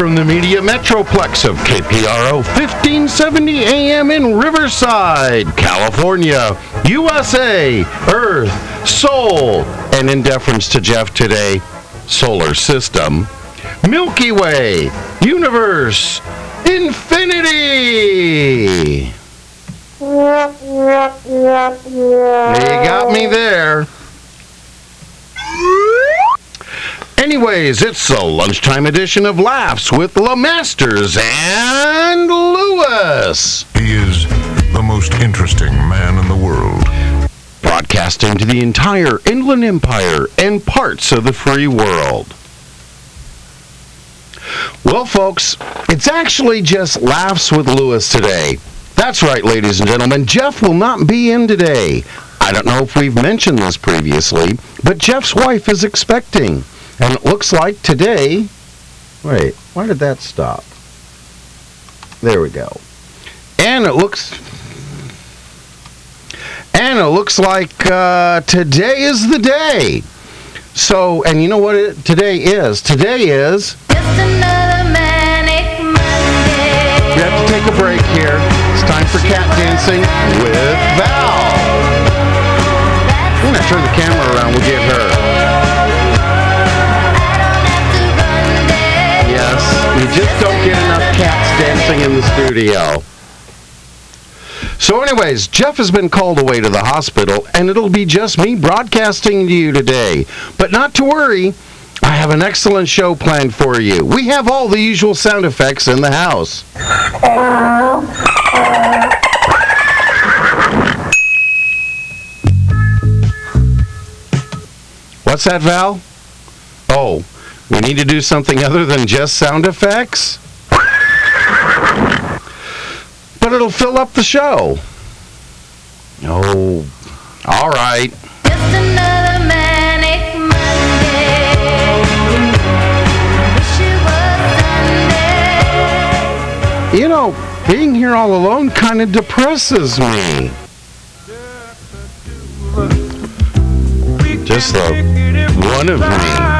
from the Media Metroplex of KPRO 1570 AM in Riverside, California, USA, Earth, Sol, and in deference to Jeff today, Solar System, Milky Way, Universe, Infinity. You got me there. Anyways, it's the lunchtime edition of Laughs with LeMasters and Lewis. He is the most interesting man in the world. Broadcasting to the entire Inland Empire and parts of the free world. Well, folks, it's actually just Laughs with Lewis today. That's right, ladies and gentlemen. Jeff will not be in today. I don't know if we've mentioned this previously, but Jeff's wife is expecting. And it looks like today. Wait, why did that stop? There we go. And it looks. And it looks like uh, today is the day. So, and you know what it, today is? Today is. Just another manic Monday. We have to take a break here. It's time for cat dancing with Val. I'm gonna turn the camera around. We'll get her. You just don't get enough cats dancing in the studio. So, anyways, Jeff has been called away to the hospital, and it'll be just me broadcasting to you today. But not to worry, I have an excellent show planned for you. We have all the usual sound effects in the house. What's that, Val? Oh, we need to do something other than just sound effects? But it'll fill up the show. Oh, all right. Just another manic Monday. Wish it was Sunday. You know, being here all alone kind of depresses me. Just the one of me.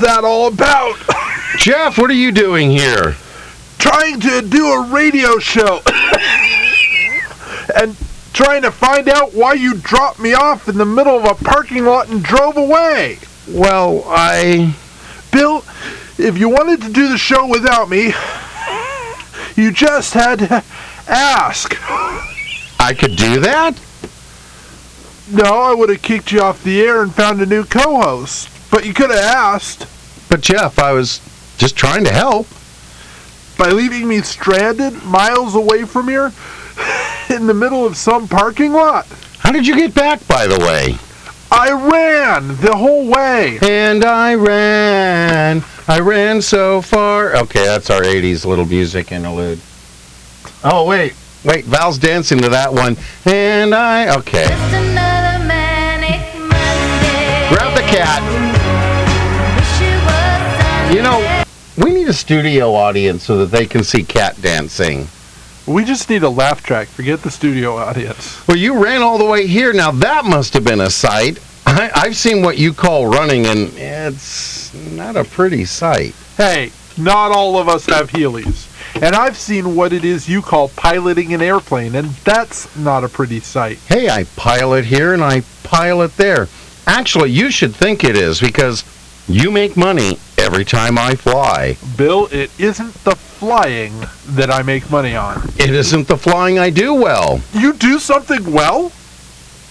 That all about? Jeff, what are you doing here? trying to do a radio show and trying to find out why you dropped me off in the middle of a parking lot and drove away. Well, I. Bill, if you wanted to do the show without me, you just had to ask. I could do that? No, I would have kicked you off the air and found a new co host. But you could have asked. But, Jeff, I was just trying to help. By leaving me stranded miles away from here in the middle of some parking lot. How did you get back, by the way? I ran the whole way. And I ran, I ran so far. Okay, that's our 80s little music interlude. Oh, wait, wait, Val's dancing to that one. And I, okay. Just another manic Monday. Grab the cat. We need a studio audience so that they can see cat dancing. We just need a laugh track. Forget the studio audience. Well, you ran all the way here. Now, that must have been a sight. I, I've seen what you call running, and it's not a pretty sight. Hey, not all of us have Heelys. And I've seen what it is you call piloting an airplane, and that's not a pretty sight. hey, I pilot here and I pilot there. Actually, you should think it is because you make money every time I fly. Bill, it isn't the flying that I make money on. It isn't the flying I do well. You do something well?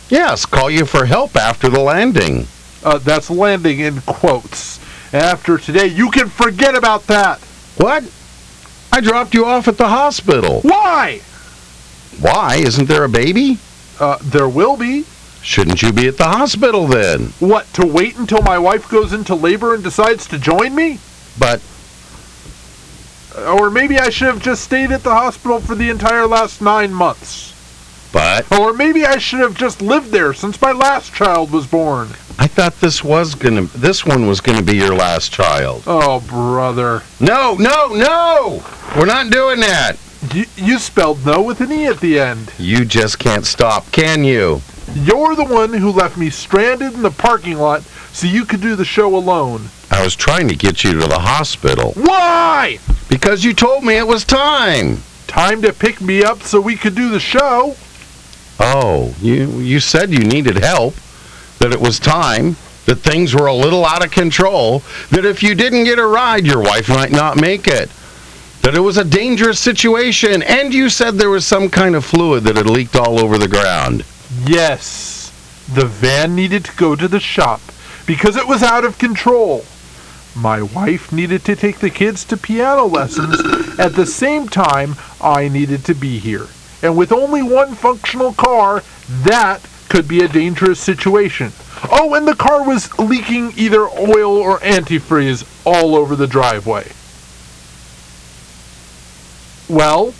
Yes, call you for help after the landing. Uh, that's landing in quotes. After today, you can forget about that. What? I dropped you off at the hospital. Why? Why? Isn't there a baby? Uh, there will be. Shouldn't you be at the hospital then? What, to wait until my wife goes into labor and decides to join me? But Or maybe I should have just stayed at the hospital for the entire last nine months. but Or maybe I should have just lived there since my last child was born. I thought this was gonna this one was gonna be your last child. Oh, brother. No, no, no! We're not doing that. You, you spelled no with an E at the end. You just can't stop, can you? You're the one who left me stranded in the parking lot so you could do the show alone. I was trying to get you to the hospital Why? because you told me it was time. Time to pick me up so we could do the show. Oh, you you said you needed help, that it was time, that things were a little out of control, that if you didn't get a ride, your wife might not make it. That it was a dangerous situation, and you said there was some kind of fluid that had leaked all over the ground. Yes, the van needed to go to the shop because it was out of control. My wife needed to take the kids to piano lessons. At the same time, I needed to be here. And with only one functional car, that could be a dangerous situation. Oh, and the car was leaking either oil or antifreeze all over the driveway. Well,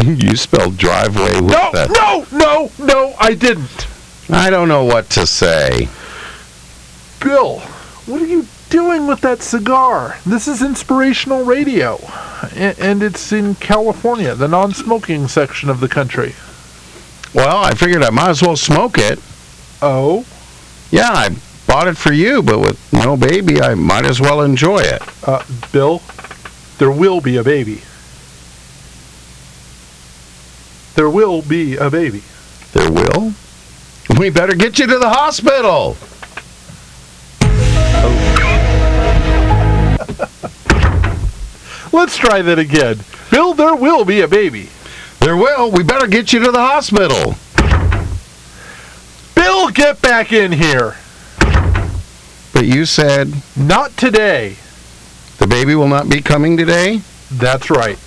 you spelled driveway with no, that. no, no, no, I didn't. I don't know what to say. Bill, what are you doing with that cigar? This is inspirational radio, and it's in California, the non smoking section of the country. Well, I figured I might as well smoke it. Oh? Yeah, I bought it for you, but with no baby, I might as well enjoy it. Uh, Bill, there will be a baby. There will be a baby. There will? We better get you to the hospital. Let's try that again. Bill, there will be a baby. There will. We better get you to the hospital. Bill, get back in here. But you said Not today. the baby will not be coming today? That's right.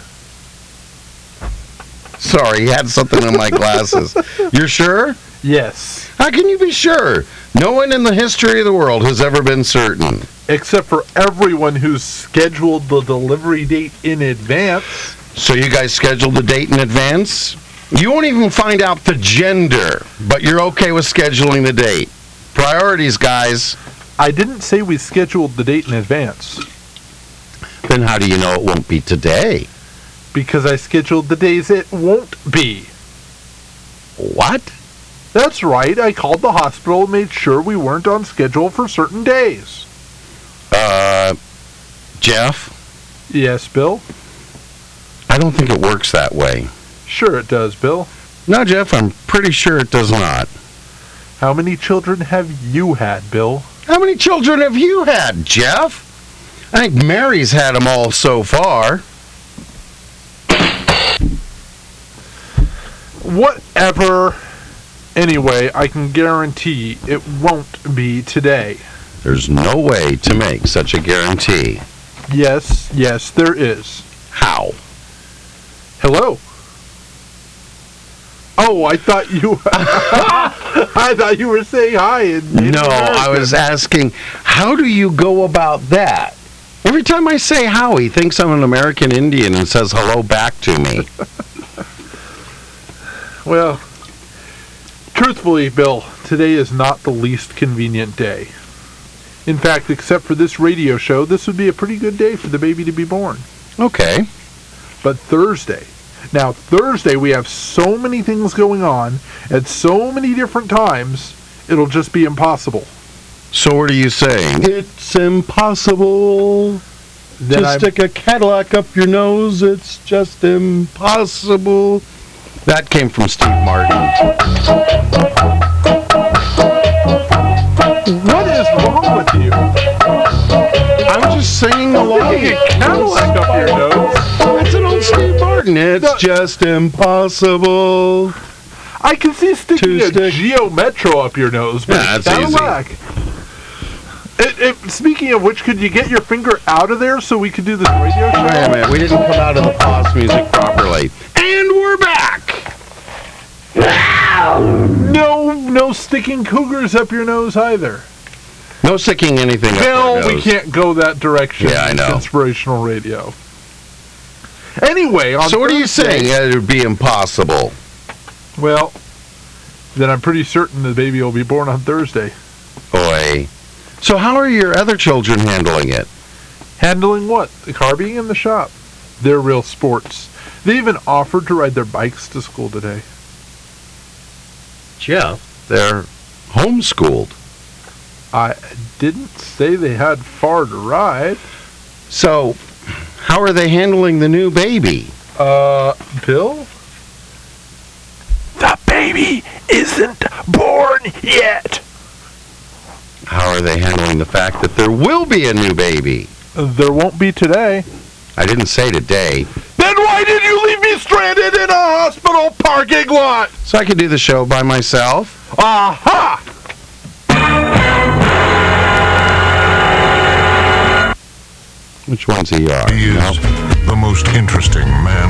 Sorry, had something in my glasses. You're sure? Yes. How can you be sure? No one in the history of the world has ever been certain. Except for everyone who's scheduled the delivery date in advance. So you guys scheduled the date in advance? You won't even find out the gender, but you're okay with scheduling the date. Priorities, guys. I didn't say we scheduled the date in advance Then how do you know it won't be today? Because I scheduled the days it won't be. What? That's right, I called the hospital and made sure we weren't on schedule for certain days. Uh, Jeff, Yes, Bill? I don't think it works that way. Sure it does, Bill. No, Jeff, I'm pretty sure it does not. How many children have you had, Bill? How many children have you had, Jeff? I think Mary's had them all so far. Whatever. Anyway, I can guarantee it won't be today. There's no way to make such a guarantee. Yes, yes, there is. How? Hello. Oh, I thought you. I thought you were saying hi. In Native No, I was asking, how do you go about that? Every time I say how, he thinks I'm an American Indian and says hello back to me. Well, truthfully, Bill, today is not the least convenient day. In fact, except for this radio show, this would be a pretty good day for the baby to be born. Okay. But Thursday. Now, Thursday, we have so many things going on at so many different times, it'll just be impossible. So what are you saying? It's impossible Then to I'm- stick a Cadillac up your nose. It's just impossible. That came from Steve Martin. what is wrong with you? I'm just singing along. Sticking a Cadillac up your nose. That's an old Steve Martin. It's No. just impossible. I can see sticking To a stick- Geo Metro up your nose, but Yeah, a that's easy. Cadillac. It, it, speaking of which, could you get your finger out of there so we could do this radio show? Wait a minute, we didn't come out of the pause music properly. And we're back! No, no sticking cougars up your nose either. No sticking anything up Bill, their we can't go that direction. Yeah, I know. Inspirational radio. Anyway, on So what are you saying? That it would be impossible. Well, then I'm pretty certain the baby will be born on Thursday. Boy. So how are your other children handling it? Handling what? The car being in the shop. They're real sports. They even offered to ride their bikes to school today. Jeff, they're homeschooled. I didn't say they had far to ride. So, how are they handling the new baby? Uh, Bill? The baby isn't born yet. How are they handling the fact that there will be a new baby? There won't be today. I didn't say today, Then why did you leave me stranded in a hospital parking lot? so I could do the show by myself. Aha! Which one's ER? He is No? the most interesting man.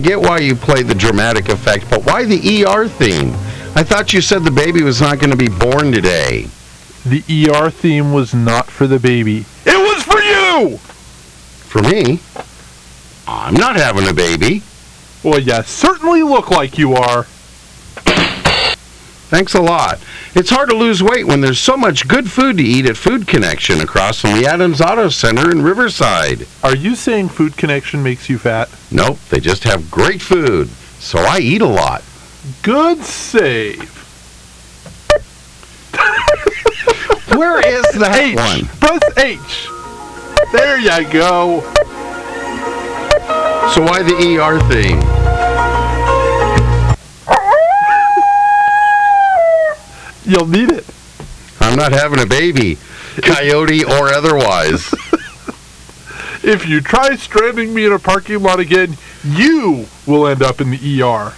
Get why you played the dramatic effect, but why the ER theme? I thought you said the baby was not going to be born today. The ER theme was not for the baby. It was for you! For me, I'm not having a baby. Well, you certainly look like you are. Thanks a lot. It's hard to lose weight when there's so much good food to eat at Food Connection across from the Adams Auto Center in Riverside. Are you saying Food Connection makes you fat? Nope, they just have great food, so I eat a lot. Good save. Where is the H. one? Press H. There you go. So why the ER theme? You'll need it. I'm not having a baby, coyote or otherwise. If you try stranding me in a parking lot again, you will end up in the ER.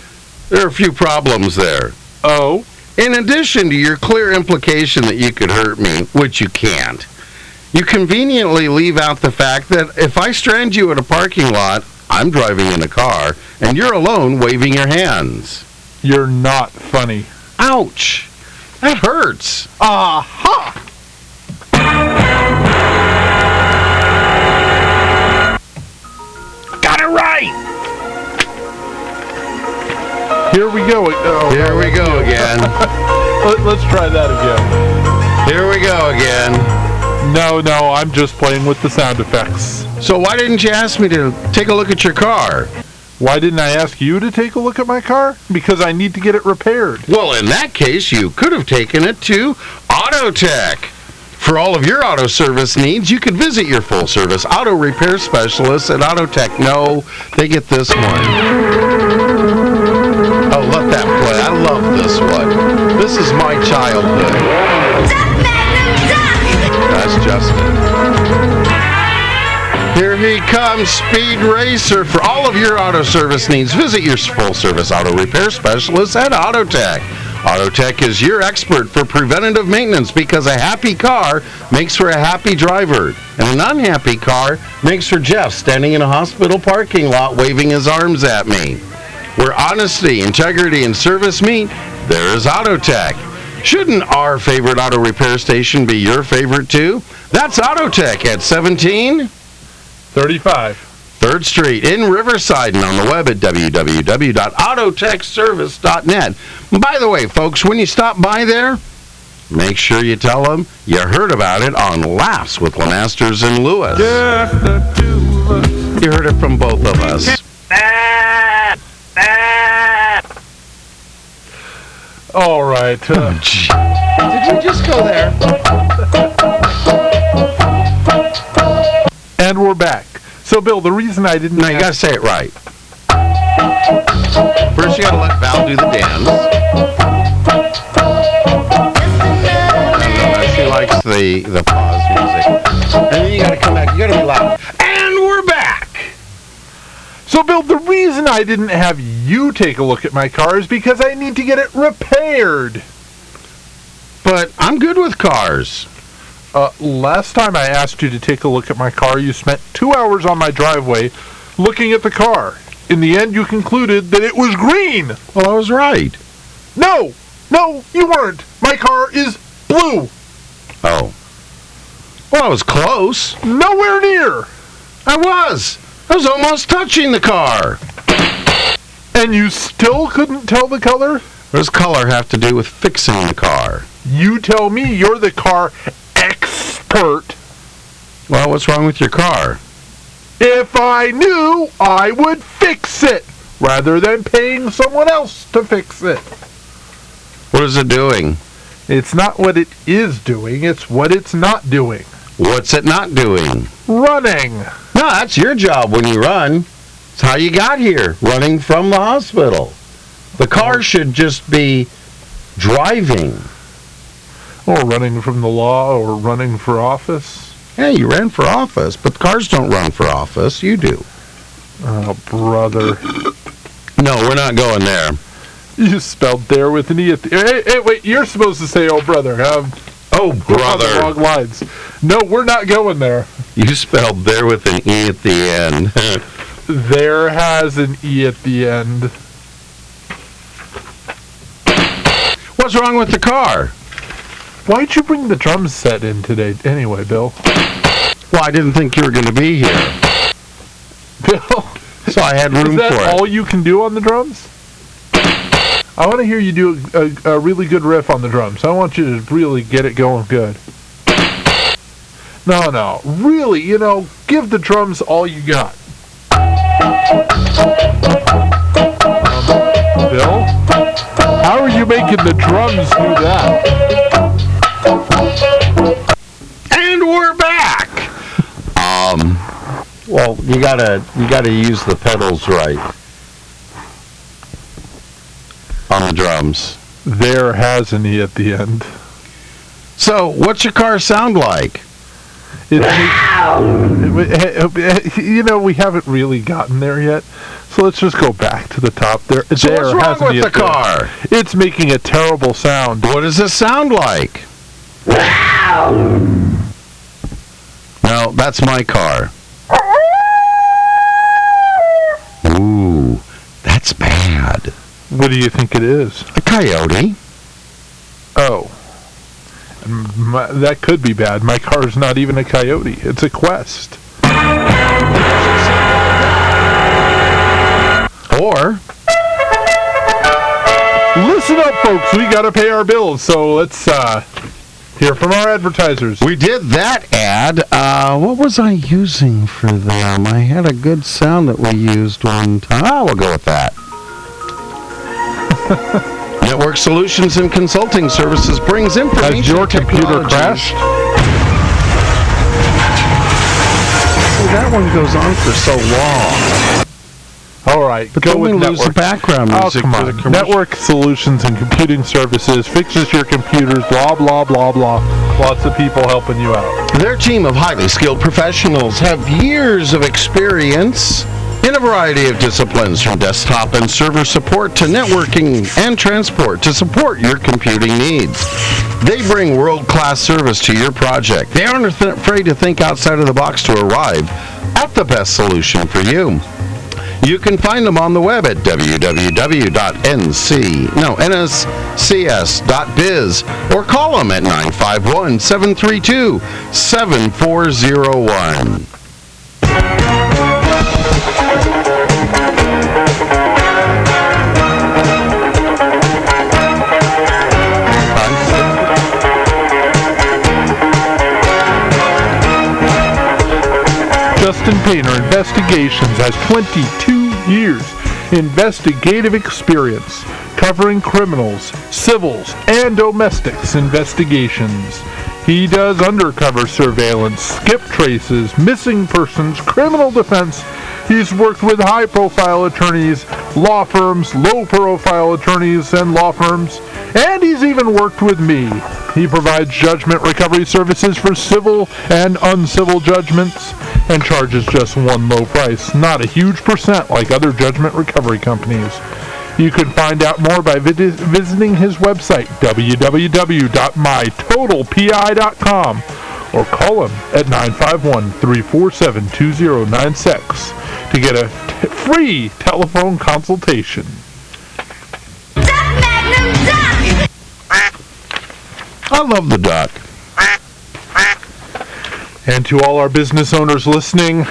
There are a few problems there. Oh? In addition to your clear implication that you could hurt me, which you can't, you conveniently leave out the fact that if I strand you in a parking lot, I'm driving in a car, and you're alone waving your hands. You're not funny. Ouch! That hurts. Aha! Got it right! Here we go. Oh, Here we go again. Let, let's try that again. Here we go again. No, no, I'm just playing with the sound effects. So why didn't you ask me to take a look at your car? Why didn't I ask you to take a look at my car? Because I need to get it repaired. Well, in that case, you could have taken it to AutoTech. For all of your auto service needs, you could visit your full service auto repair specialists at AutoTech. No, they get this one. Oh, let that play. I love this one. This is my childhood. Duck Magnum Duck! That's Justin. Here he comes, Speed Racer. For all of your auto service needs, visit your full service auto repair specialist at AutoTech. AutoTech is your expert for preventative maintenance because a happy car makes for a happy driver, and an unhappy car makes for Jeff standing in a hospital parking lot waving his arms at me. Where honesty, integrity, and service meet, there is AutoTech. Shouldn't our favorite auto repair station be your favorite too? That's AutoTech at 17 35. 3rd Street in Riverside and on the web at www.autotechservice.net. By the way, folks, when you stop by there, make sure you tell them you heard about it on Laughs with Lemasters and Lewis. You heard it from both of us. All right. uh, Did you just go there? We're back. So, Bill, the reason I didn't. No, you gotta say it right. First, you gotta let Val do the dance. I she likes the the pause music, and then you gotta come back. You gotta be loud. And we're back. So, Bill, the reason I didn't have you take a look at my car is because I need to get it repaired. But I'm good with cars. Uh, last time I asked you to take a look at my car, you spent two hours on my driveway looking at the car. In the end, you concluded that it was green. Well, I was right. No, no, you weren't. My car is blue. Oh. Well, I was close. Nowhere near. I was. I was almost touching the car. And you still couldn't tell the color? What does color have to do with fixing the car? You tell me you're the car expert. Well, what's wrong with your car? If I knew, I would fix it rather than paying someone else to fix it. What is it doing? It's not what it is doing, it's what it's not doing. What's it not doing? Running. No, that's your job when you run. It's how you got here, running from the hospital. The car oh. should just be driving. Or running from the law or running for office. Yeah, you ran for office, but cars don't run for office. You do. Oh, brother. No, we're not going there. You spelled there with an E at the. Hey, hey, wait, you're supposed to say, oh, brother. Um, Oh, we're on the brother. wrong lines. No, we're not going there. You spelled there with an E at the end. There has an E at the end. What's wrong with the car? Why'd you bring the drum set in today anyway, Bill? Well, I didn't think you were going to be here, Bill, so I had is room that for it. all you can do on the drums? I want to hear you do a, a, a really good riff on the drums. I want you to really get it going good. No, no, really, you know, give the drums all you got. Bill, how are you making the drums do that? And we're back. Um, well, you gotta you gotta use the pedals right on the drums. There has an E at the end. So, what's your car sound like? It you know, we haven't really gotten there yet. So let's just go back to the top. There, So there what's wrong with the car? It's making a terrible sound. What does it sound like? No, that's my car. Ooh, that's bad. What do you think it is? A coyote. Oh, my, that could be bad. My car's not even a Coyote. It's a Quest. Or Listen up, folks. We gotta pay our bills. So let's uh, hear from our advertisers. we did that ad. Uh, what was I using for them? I had a good sound that we used one time. Ah, we'll go with that. Network Solutions and Consulting Services brings information. Has your computer crashed? Oh, that one goes on for so long. All right, But go then we with lose the network. background Oh, music come for the on. commercial. Network Solutions and Computing Services fixes your computers, blah, blah, blah, blah. Lots of people helping you out. Their team of highly skilled professionals have years of experience in a variety of disciplines from desktop and server support to networking and transport to support your computing needs. They bring world-class service to your project. They aren't afraid to think outside of the box to arrive at the best solution for you. You can find them on the web at www.nc, no, nscs.biz or call them at 951-732-7401. Justin Painter Investigations has 22 years investigative experience covering criminals, civils, and domestics investigations. He does undercover surveillance, skip traces, missing persons, criminal defense. He's worked with high profile attorneys, law firms, low profile attorneys, and law firms, and he's even worked with me. He provides judgment recovery services for civil and uncivil judgments and charges just one low price, not a huge percent like other judgment recovery companies. You can find out more by vid- visiting his website, www.mytotalpi.com, or call him at 951 347 2096 to get a t- free telephone consultation. Duck Magnum Duck! I love the duck. And to all our business owners listening,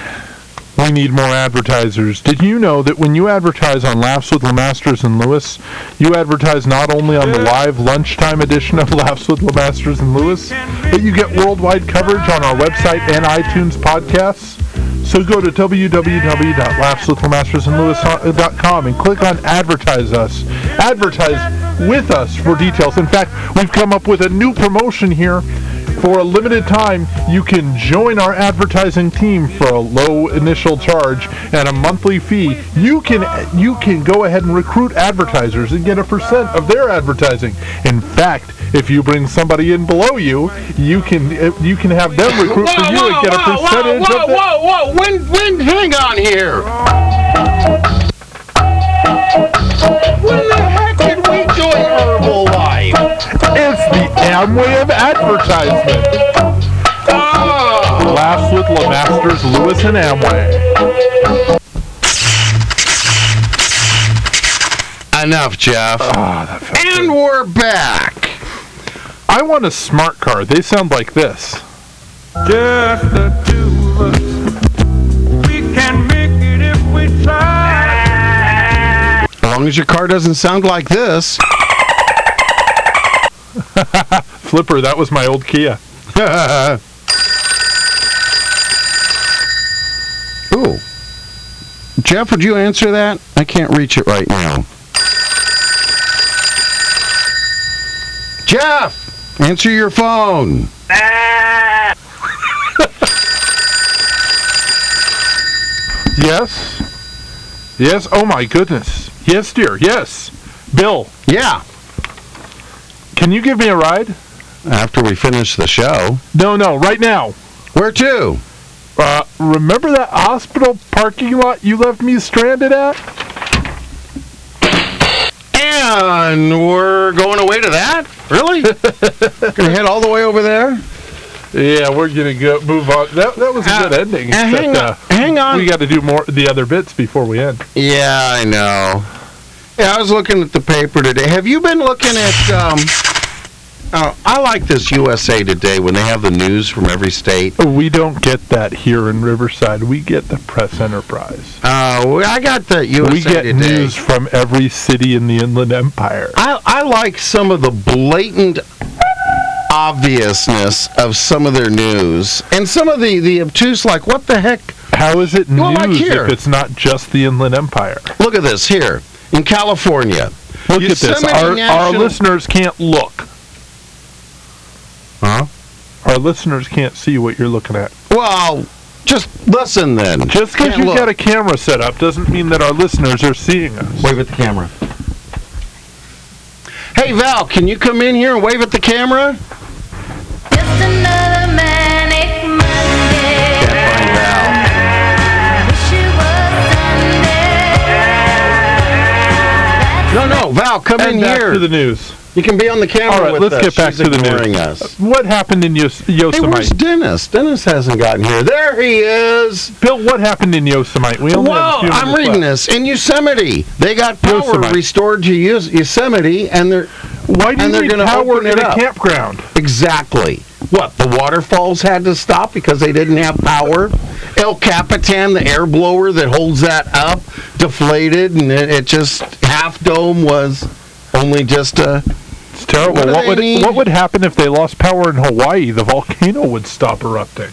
we need more advertisers. Did you know that when you advertise on Laughs with Lemasters and Lewis, you advertise not only on the live lunchtime edition of Laughs with Lemasters and Lewis, but you get worldwide coverage on our website and iTunes podcasts? So go to www.laughswithlemastersandlewis.com and click on Advertise Us. Advertise with us for details. In fact, we've come up with a new promotion here. For a limited time, you can join our advertising team for a low initial charge and a monthly fee. You can you can go ahead and recruit advertisers and get a percent of their advertising. In fact, if you bring somebody in below you, you can you can have them recruit for you and get a percentage whoa, of the, whoa, whoa, when, when, hang on here. Advertisement. Laughs with Lemasters, Lewis, and Amway. Enough, Jeff. Ah, and good. we're back. I want a smart car. They sound like this. Just the two of us. We can make it if we try. As long as your car doesn't sound like this. Flipper, that was my old Kia. Ooh. Jeff, would you answer that? I can't reach it right now. Jeff, answer your phone. Yes? Yes? Oh my goodness. Yes, dear. Yes. Bill, Yeah. can you give me a ride? After we finish the show. No, no, right now. Where to? Uh, remember that hospital parking lot you left me stranded at? And we're going away to that? Really? Gonna head all the way over there? Yeah, we're gonna go move on. That that was a Uh, good ending. uh, hang on- hang on. We got to do more the other bits before we end. Yeah, I know. Yeah, I was looking at the paper today. Have you been looking at? Um, oh, I like this USA Today when they have the news from every state. We don't get that here in Riverside. We get the press enterprise. Uh, I got the USA we get Today. news from every city in the Inland Empire. I, I like some of the blatant obviousness of some of their news and some of the, the obtuse, like, what the heck? How is it Well, like news here. if it's not just the Inland Empire? Look at this here in California. Look at this. Our, our listeners can't look. Huh? Our listeners can't see what you're looking at. Well, just listen then. Just because Can't you've look. got a camera set up doesn't mean that our listeners are seeing us. Wave at the camera. Hey Val, can you come in here and wave at the camera? Just another manic Monday. Can't find Val. Wish it was Sunday. No, no, Val, come And in back here. to the news. You can be on the camera All right, with let's us. get back She's to the news. us. What happened in Yos- Hey, where's Yosemite? Dennis? Dennis hasn't gotten here. There he is. Bill, what happened in Yosemite? We only have a Well, I'm reading left. this. In Yosemite, they got power Yosemite. restored to Yos- Yosemite, and they're Why do and you they're power open it in a up. campground? Exactly. What, the waterfalls had to stop because they didn't have power? El Capitan, the air blower that holds that up, deflated, and it, it just, Half Dome was only just a. It's terrible. What What, would need? what would happen if they lost power in Hawaii? The volcano would stop erupting.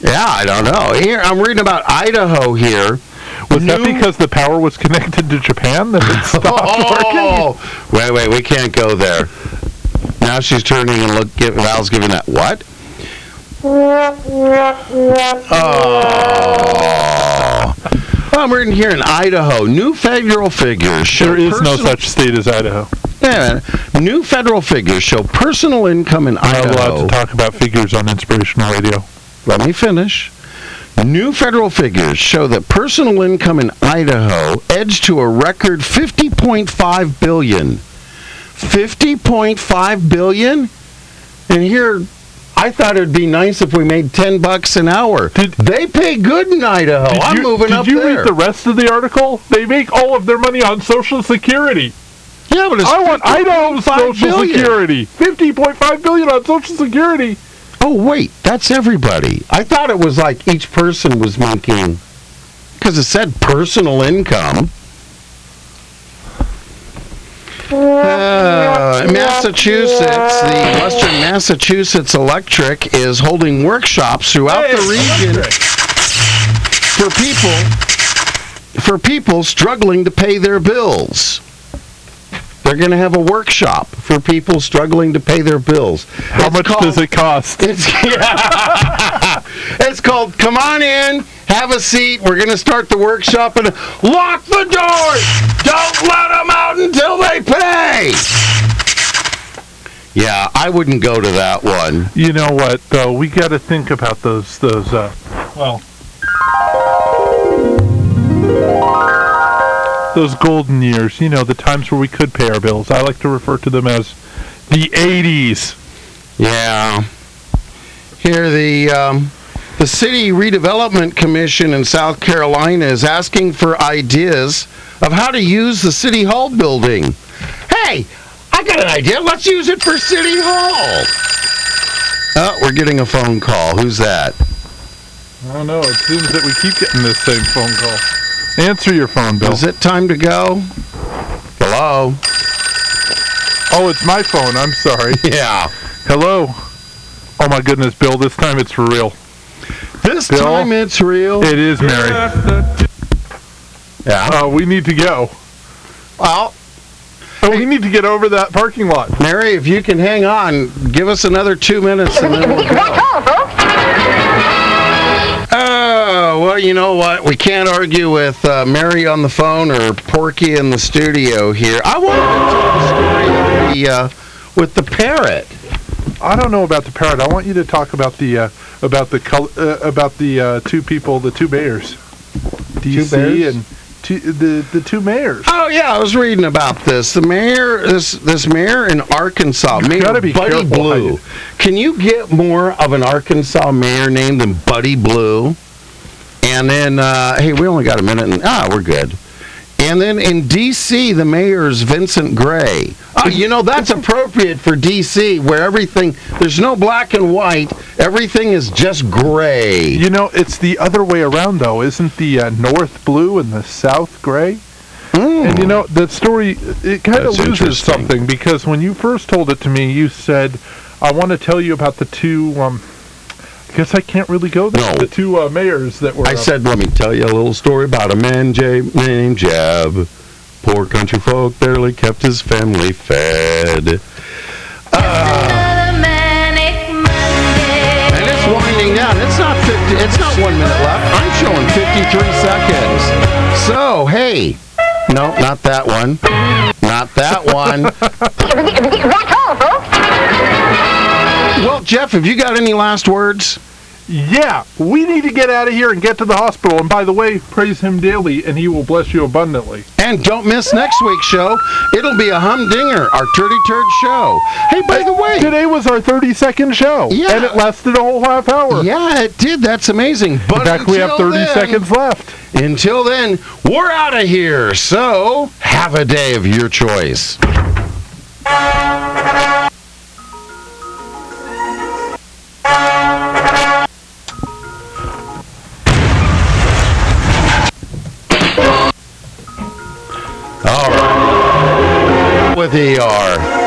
Yeah, I don't know. Here, I'm reading about Idaho here. Was that because the power was connected to Japan that it stopped oh! working? Oh, wait, wait, we can't go there. Now she's turning and look. Give, Val's giving that what? Oh. I'm reading here in Idaho. New federal figures show There is no such state as Idaho. Yeah, new federal figures show personal income in Idaho. I'm not allowed to talk about figures on inspirational radio. Let me finish. New federal figures show that personal income in Idaho edged to a record 50.5 billion. 50.5 billion? And here I thought it'd be nice if we made 10 bucks an hour. Did- they pay good in Idaho. I'm you, moving did you read the rest of the article? They make all of their money on Social Security. yeah, but it's I want Idaho's 50.5 Social billion. Security. Fifty point five billion on Social Security. Oh wait, that's everybody. I thought it was like each person was making because it said personal income. Uh, Massachusetts, the Western Massachusetts Electric is holding workshops throughout the region for people for people struggling to pay their bills. They're going to have a workshop for people struggling to pay their bills. How It's much called- does it cost? It's, yeah, it's called Come On In, Have a Seat. We're going to start the workshop and lock the doors. Don't let them out until they pay. Yeah, I wouldn't go to that one. You know what, though? We got to think about those, those, uh, well, those golden years, you know, the times where we could pay our bills. I like to refer to them as the 80s. Yeah. Here, the um, the City Redevelopment Commission in South Carolina is asking for ideas of how to use the City Hall building. Hey, I got an idea. Let's use it for City Hall. Oh, we're getting a phone call. Who's that? I don't know. It seems that we keep getting this same phone call. Answer your phone, Bill. Is it time to go? Hello? Oh, it's my phone. I'm sorry. Yeah. Hello. Oh my goodness, Bill. This time it's for real. This Bill? time it's real. It is, Mary. Yeah. Uh, we need to go. Well, Oh, we need to get over that parking lot. Mary, if you can hang on, give us another two minutes and then we'll go. Oh, well, you know what? We can't argue with uh, Mary on the phone or Porky in the studio here. I want to tell the story of the, uh, with the parrot. I don't know about the parrot. I want you to talk about the uh, about the col- uh, about the uh, two people, the two mayors, DC bears? and two, the the two mayors. Oh yeah, I was reading about this. The mayor, this this mayor in Arkansas, Mayor Buddy careful Blue. you- Can you get more of an Arkansas mayor name than Buddy Blue? And then, uh, hey, we only got a minute, and ah, we're good. And then in D.C., the mayor's Vincent Gray. Oh, you know that's appropriate for D.C., where everything there's no black and white. Everything is just gray. You know, it's the other way around though. Isn't the uh, north blue and the south gray? And you know, the story it kind of loses something because when you first told it to me, you said, "I want to tell you about the two. Um, guess I can't really go there. No. The two uh, mayors that were. I uh, said, let me tell you a little story about a man J- named Jeb. Poor country folk barely kept his family fed. Another manic Monday. And it's winding down. It's not 50, it's not one minute left. I'm showing 53 seconds. So, hey. No, not that one. Not that one. Well, Jeff, have you got any last words? Yeah, we need to get out of here and get to the hospital. And by the way, praise him daily, and he will bless you abundantly. And don't miss next week's show. It'll be a humdinger, our turdy turd show. Hey, by the way, Today was our 30 second show, Yeah. and it lasted a whole half hour. yeah, it did. That's amazing. But In fact, we have 30 then- seconds left. Until then, we're out of here. So have a day of your choice. with ER.